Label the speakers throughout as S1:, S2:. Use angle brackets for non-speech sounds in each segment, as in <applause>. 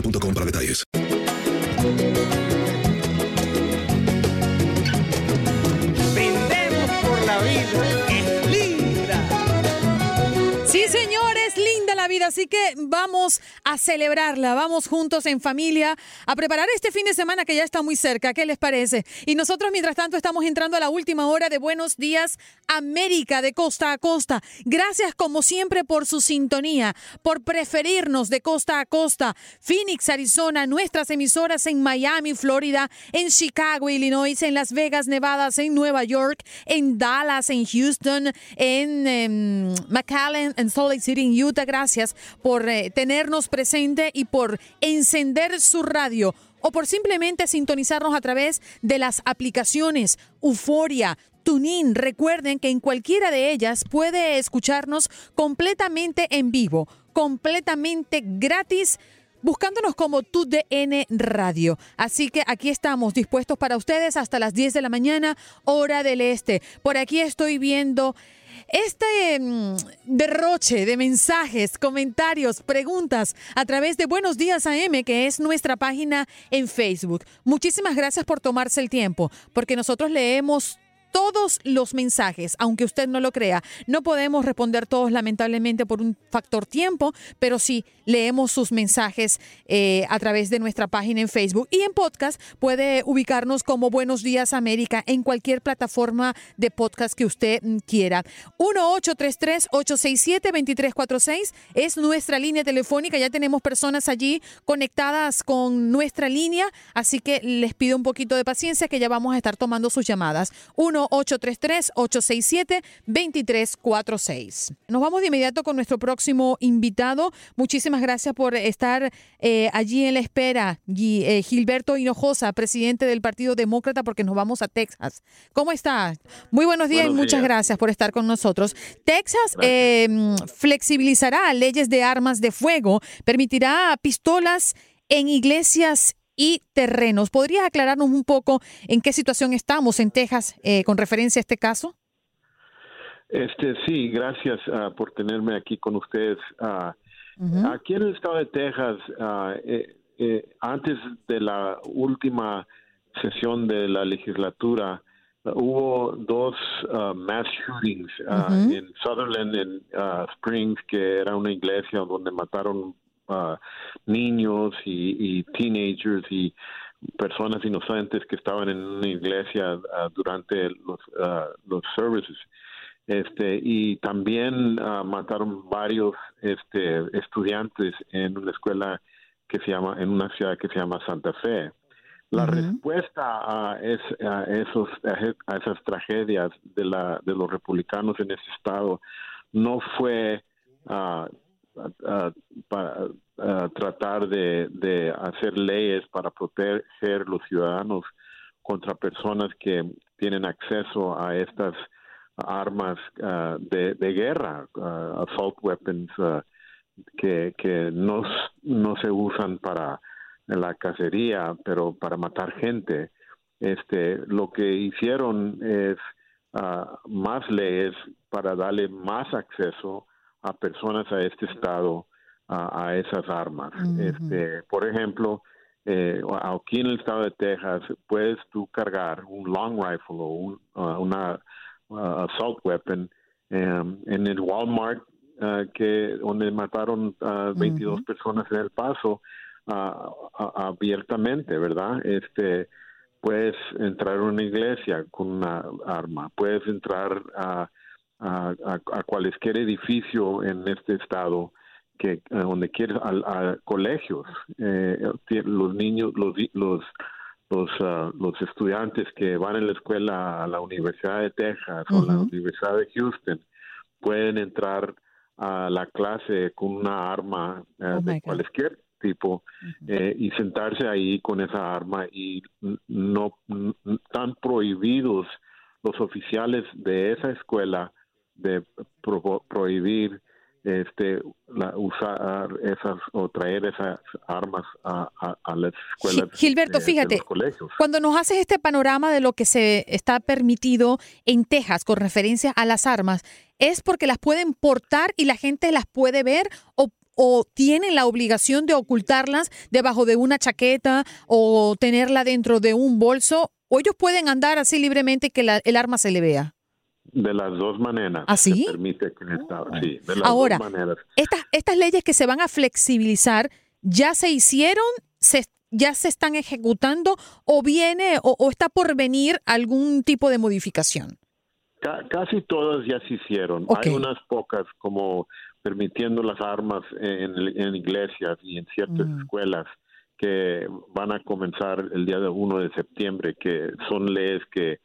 S1: boostmobile.com para detalles.
S2: Brindemos por la vida. Es linda.
S3: Sí, linda vida, así que vamos a celebrarla, vamos juntos en familia a preparar este fin de semana que ya está muy cerca, ¿qué les parece? Y nosotros, mientras tanto, estamos entrando a la última hora de Buenos Días América, de costa a costa. Gracias, como siempre, por su sintonía, por preferirnos de costa a costa. Phoenix, Arizona, nuestras emisoras en Miami, Florida, en Chicago, Illinois, en Las Vegas, Nevada, en Nueva York, en Dallas, en Houston, en em, McAllen, en Salt Lake City, en Utah. Gracias por eh, tenernos presente y por encender su radio o por simplemente sintonizarnos a través de las aplicaciones Euforia, TuneIn. Recuerden que en cualquiera de ellas puede escucharnos completamente en vivo, completamente gratis buscándonos como TUDN Radio. Así que aquí estamos dispuestos para ustedes hasta las 10 de la mañana, hora del este. Por aquí estoy viendo este mm, derroche de mensajes, comentarios, preguntas a través de Buenos Días AM, que es nuestra página en Facebook. Muchísimas gracias por tomarse el tiempo, porque nosotros leemos todos los mensajes, aunque usted no lo crea. No podemos responder todos, lamentablemente, por un factor tiempo, pero sí leemos sus mensajes eh, a través de nuestra página en Facebook y en podcast. Puede ubicarnos como Buenos Días América en cualquier plataforma de podcast que usted mm, quiera. 1-833-867-2346 es nuestra línea telefónica. Ya tenemos personas allí conectadas con nuestra línea, así que les pido un poquito de paciencia que ya vamos a estar tomando sus llamadas. 1-833-867-2346. Nos vamos de inmediato con nuestro próximo invitado. Muchísimas gracias por estar eh, allí en la espera. Eh, Gilberto Hinojosa, presidente del Partido Demócrata, porque nos vamos a Texas. ¿Cómo está? Muy buenos días y muchas
S4: días.
S3: gracias por estar con nosotros. Texas eh, flexibilizará leyes de armas de fuego, permitirá pistolas en iglesias y terrenos. ¿Podrías aclararnos un poco en qué situación estamos en Texas eh, con referencia a este caso?
S4: Este, sí, gracias ah, por tenerme aquí con ustedes. Ah, Aquí en el estado de Texas, ah, eh, eh, antes de la última sesión de la legislatura, hubo dos mass shootings en Sutherland, en Springs, que era una iglesia donde mataron ah, niños y, y teenagers y personas inocentes que estaban en una iglesia ah, durante los, ah, los services este y también ah, mataron varios este estudiantes en una escuela que se llama en una ciudad que se llama Santa Fe. La respuesta a, esos, a esas tragedias de, la, de los republicanos en ese estado no fue uh, para tratar de, hacer leyes para proteger los ciudadanos contra personas que tienen acceso a estas armas de, de, guerra, assault weapons, que, que no, no se usan para la cacería, pero para matar gente. Este, lo que hicieron es más leyes para darle más acceso a personas a este estado a, a esas armas. Este, por ejemplo, eh, aquí en el estado de Texas puedes tú cargar un long rifle o un, uh, una uh, assault weapon um, en el Walmart uh, que donde mataron a 22 personas en El Paso abiertamente, ¿verdad? Este puedes entrar a una iglesia con una arma, puedes entrar a, a, a, cualquier edificio en este estado que donde quieres a, colegios eh, los niños los los los, ah, los estudiantes que van en la escuela a la Universidad de Texas o la Universidad de Houston pueden entrar a la clase con una arma
S3: Oh
S4: de cualquier tipo eh, y sentarse ahí con esa arma y no están prohibidos los oficiales de esa escuela de prohibir este la, usar esas o traer esas armas a, a, las escuelas
S3: Gilberto
S4: de,
S3: fíjate
S4: de los colegios.
S3: cuando nos haces este panorama de lo que se está permitido en Texas con referencia a las armas es porque las pueden portar y la gente las puede ver o o tienen la obligación de ocultarlas debajo de una chaqueta o tenerla dentro de un bolso o ellos pueden andar así libremente que la, el arma se le vea
S4: de las dos maneras.
S3: ¿Ah, sí?
S4: Se permite que en Estado. Sí, de las
S3: Ahora,
S4: dos maneras.
S3: Estas, estas leyes que se van a flexibilizar, ¿ya se hicieron? ¿Se, ¿Ya se están ejecutando? ¿O viene o, o está por venir algún tipo de modificación?
S4: Ca- casi todas ya se hicieron. Hay unas pocas como permitiendo las armas en, en iglesias y en ciertas
S3: Mm.
S4: escuelas que van a comenzar el día de 1 de septiembre, que son leyes que,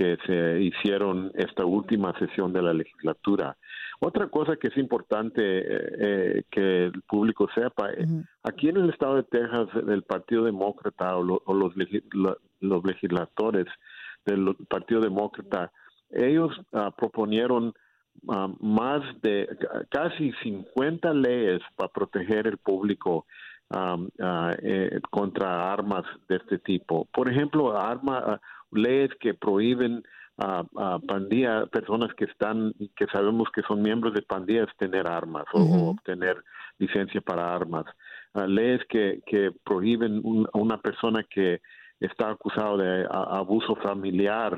S4: que se hicieron esta última sesión de la legislatura. Otra cosa que es importante eh, eh, que el público sepa, eh, aquí en el estado de Texas, el Partido Demócrata o, lo- o los, legi- la- los legisladores del Partido Demócrata, ellos ah, proponieron ah, más de ca- casi 50 leyes para proteger el público um, ah, eh, contra armas de este tipo. Por ejemplo, arma, leyes que prohíben a a pandillas, personas que están, que sabemos que son miembros de pandillas, tener armas o- o, obtener licencia para armas. Ah, leyes que, que prohíben un- a una persona que está acusado de a- abuso familiar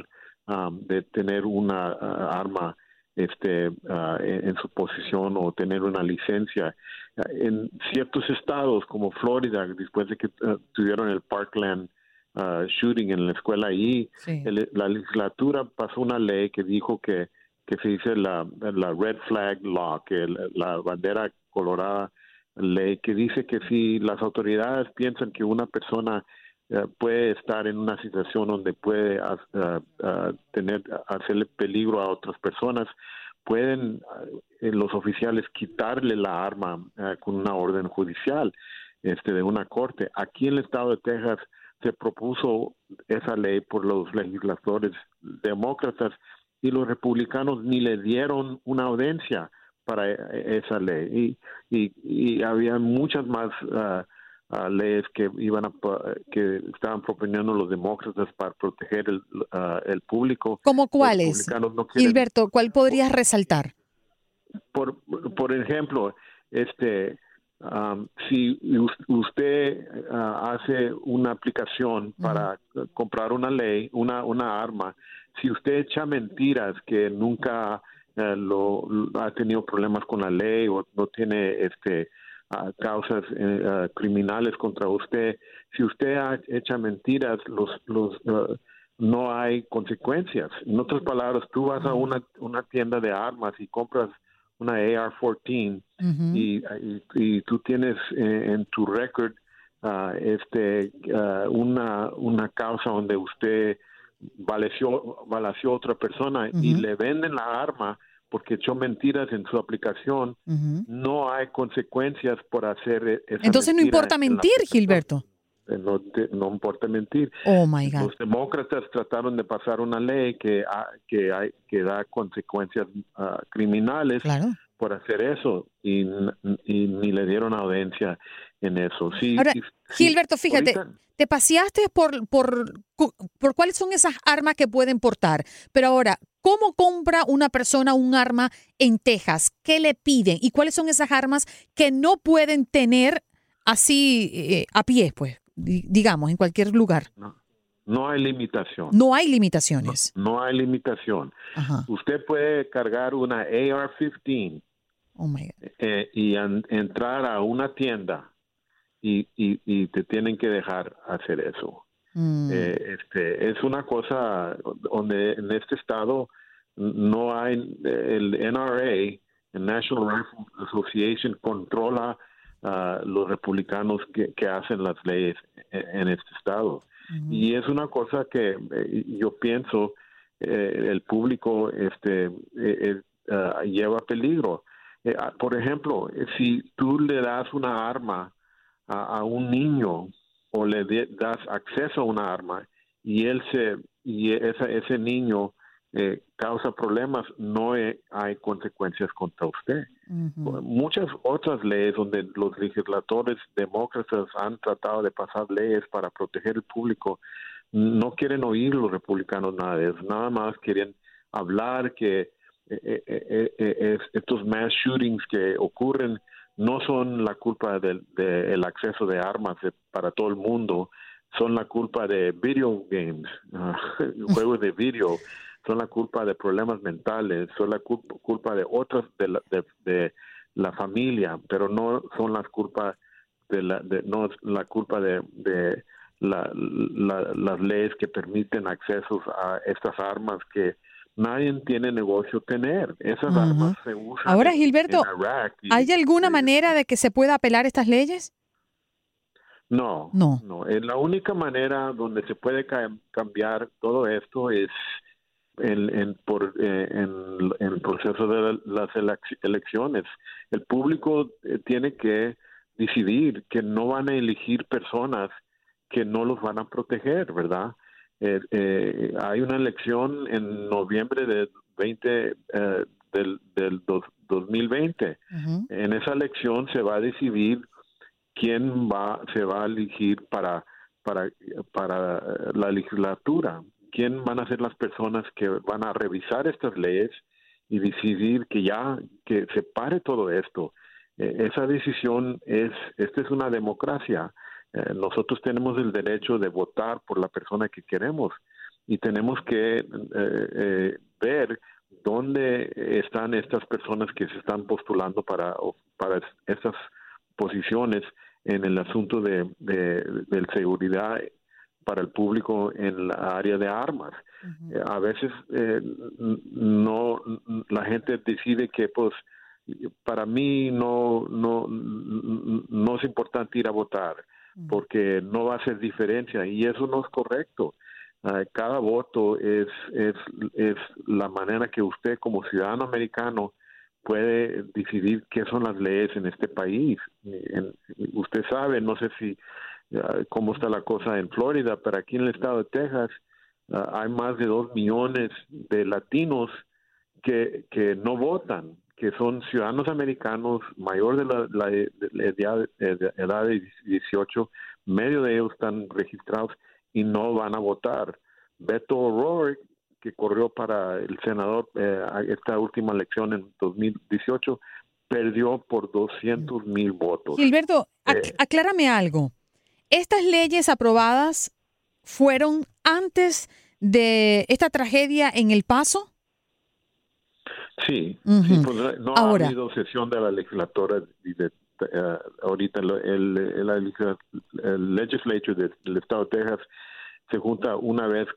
S4: um, de tener una ah, arma este ah, en, en su posición o tener una licencia Ah, en ciertos estados como Florida después de que ah, tuvieron el Parkland ah, shooting en la escuela ahí. El- la legislatura pasó una ley que dijo que que se dice la, la red flag law que el- la bandera colorada ley que dice que si las autoridades piensan que una persona eh, puede estar en una situación donde puede ah, ah, tener hacerle peligro a otras personas pueden eh, los oficiales quitarle la arma con una orden judicial este de una corte. Aquí en el estado de Texas se propuso esa ley por los legisladores demócratas y los republicanos ni le dieron una audiencia para eh, esa ley y, y, y había muchas más ah, ah, leyes que iban a que estaban proponiendo los demócratas para proteger el, ah, el público
S3: ¿Cómo cuáles?
S4: no
S3: Gilberto, ¿cuál podrías resaltar?
S4: por, por ejemplo, este, am, si us- usted ah, hace una aplicación para comprar una ley, una, una arma, si usted echa mentiras que nunca eh, lo, ha tenido problemas con la ley o no tiene este ah, causas eh, ah, criminales contra usted, si usted ha- echa mentiras, los, los no hay consecuencias. En otras palabras, tú vas a una, una tienda de armas y compras una AR-14 y, y, y tú tienes eh, en tu récord ah, este ah, una una causa donde usted balació a otra persona y le venden la arma porque echó mentiras en su aplicación, no hay consecuencias por hacer e- esa
S3: Entonces no importa
S4: en
S3: mentir, Gilberto.
S4: Eh, no, te- no importa mentir.
S3: Oh my God.
S4: Los demócratas trataron de pasar una ley que, ha- que, hay, que da consecuencias ah, criminales por hacer eso y, ni le dieron audiencia en eso. Sí,
S3: Ahora,
S4: sí, sí,
S3: Gilberto, fíjate,
S4: ahorita-
S3: te paseaste por, por, por cuáles son esas armas que pueden portar. Pero ahora, ¿cómo compra una persona un arma en Texas? ¿Qué le piden? ¿Y cuáles son esas armas que no pueden tener así eh, a pie, pues, digamos, en cualquier lugar?
S4: no hay limitación.
S3: No hay limitaciones.
S4: No hay limitación.
S3: Ajá.
S4: Usted puede cargar una AR-15
S3: Oh my God.
S4: eh, y an- entrar a una tienda y, y, y te tienen que dejar hacer eso.
S3: Mm.
S4: Eh, este, es una cosa donde en este estado no hay el NRA, el National Rifle Association, controla a los republicanos que, que hacen las leyes en, en este estado. Y es una cosa que eh, yo pienso eh, el público este, eh, eh, ah, lleva peligro. Eh, ah, por ejemplo, si tú le das una arma a, a un niño o le de- das acceso a una arma y él se y esa, ese niño causa problemas, no hay consecuencias contra usted. Muchas otras leyes donde los legisladores demócratas han tratado de pasar leyes para proteger el público, no quieren oír los republicanos nada de nada más quieren hablar que eh, eh, eh, es- estos mass shootings que ocurren no son la culpa del acceso de armas para todo el mundo, son la culpa de video games, <laughs> juegos de video, son la culpa de problemas mentales, son la culpa, culpa de otras de la, de, de la familia, pero no son las culpas de la, de, no es la culpa de, de la- la- las leyes que permiten accesos a estas armas que nadie tiene negocio tener. Esas armas se usan
S3: Ahora, Gilberto,
S4: en Irak y-
S3: ¿hay alguna manera de que se pueda apelar estas leyes?
S4: No,
S3: No.
S4: no. Eh, la única manera donde se puede ca- cambiar todo esto es en, en, por, eh, en, en el proceso de la- las elec- elecciones. El público eh, tiene que decidir que no van a elegir personas que no los van a proteger, ¿verdad? Eh, hay una elección en noviembre de 20 eh, del, del dos- 2020. En esa elección se va a decidir quién va se va a elegir para para para la legislatura quién van a ser las personas que van a revisar estas leyes y decidir que ya que se pare todo esto. Eh, esa decisión es esta es una democracia. Eh, nosotros tenemos el derecho de votar por la persona que queremos y tenemos que eh, ver dónde están estas personas que se están postulando para para estas posiciones en el asunto de, de, de seguridad para el público en la área de armas. Eh, a veces eh, no la gente decide que pues para mí no no no es importante ir a votar porque no va a hacer diferencia y eso no es correcto. Ah, cada voto es, es es la manera que usted como ciudadano americano puede decidir qué son las leyes en este país. En- usted sabe, no sé si ah, cómo está la cosa en Florida, pero aquí en el estado de Texas ah, hay más de dos millones de latinos que, que no votan, que son ciudadanos americanos mayor de la, la- de la edad, de edad de 18, medio de ellos están registrados y no van a votar. Beto O'Rourke, que corrió para el senador eh, esta última elección en 2018, perdió por 200 mil votos.
S3: Gilberto, ac-
S4: Eh,
S3: aclárame algo. ¿Estas leyes aprobadas fueron antes de esta tragedia en El Paso?
S4: Sí,
S3: Ujú.
S4: sí, pues, no
S3: Ahora.
S4: ha habido sesión de la legislatura y de, eh, ahorita el, el, el- el legislature del, del estado de Texas se junta una vez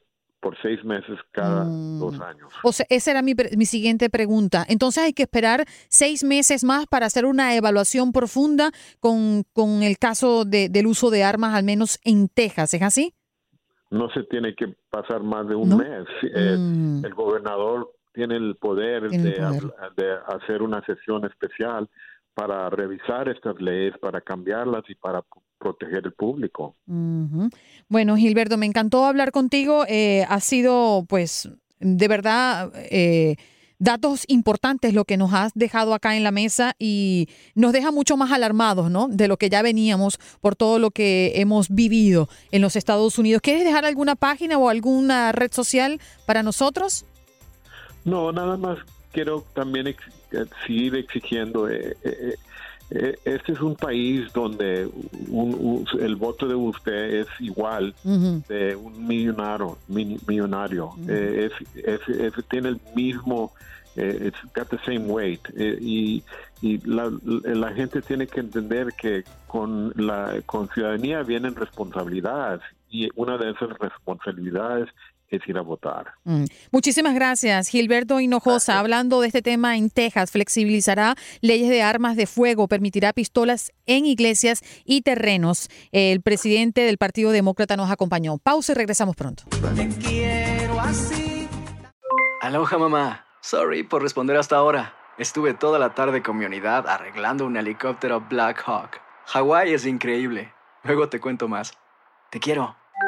S4: por seis meses cada
S3: Mm.
S4: dos años.
S3: O sea, esa era mi, mi siguiente pregunta. Entonces hay que esperar seis meses más para hacer una evaluación profunda con, con el caso de- del uso de armas, al menos en Texas. ¿Es así?
S4: No se tiene que pasar más de un
S3: ¿No?
S4: mes. Eh,
S3: Mm.
S4: el gobernador tiene el poder,
S3: Tiene el
S4: de,
S3: poder.
S4: habla- de hacer una sesión especial para revisar estas leyes, para cambiarlas y para proteger el público.
S3: Bueno, Gilberto, me encantó hablar contigo. Eh, ha sido, pues, de verdad, eh, datos importantes lo que nos has dejado acá en la mesa y nos deja mucho más alarmados, ¿no? De lo que ya veníamos por todo lo que hemos vivido en los Estados Unidos. ¿Quieres dejar alguna página o alguna red social para nosotros?
S4: No, nada más quiero también ex- eh, seguir exigiendo. eh, eh, eh, este es un país donde un- un- el voto de usted es igual de un millonario. mi- millonario. Eh, es, es- es- tiene el mismo, eh, it's got the same weight. Eh, y y la, la gente tiene que entender que con la con ciudadanía vienen responsabilidades y una de esas responsabilidades es ir a votar.
S3: Mm. Muchísimas gracias, Gilberto Hinojosa. Hablando de este tema en Texas, flexibilizará leyes de armas de fuego, permitirá pistolas en iglesias y terrenos. El presidente del Partido Demócrata nos acompañó. Pausa y regresamos pronto.
S2: quiero así.
S5: Aloha mamá. Sorry por responder hasta ahora. Estuve toda la tarde con mi unidad arreglando un helicóptero Black Hawk. Hawái es increíble. Luego te cuento más. Te quiero.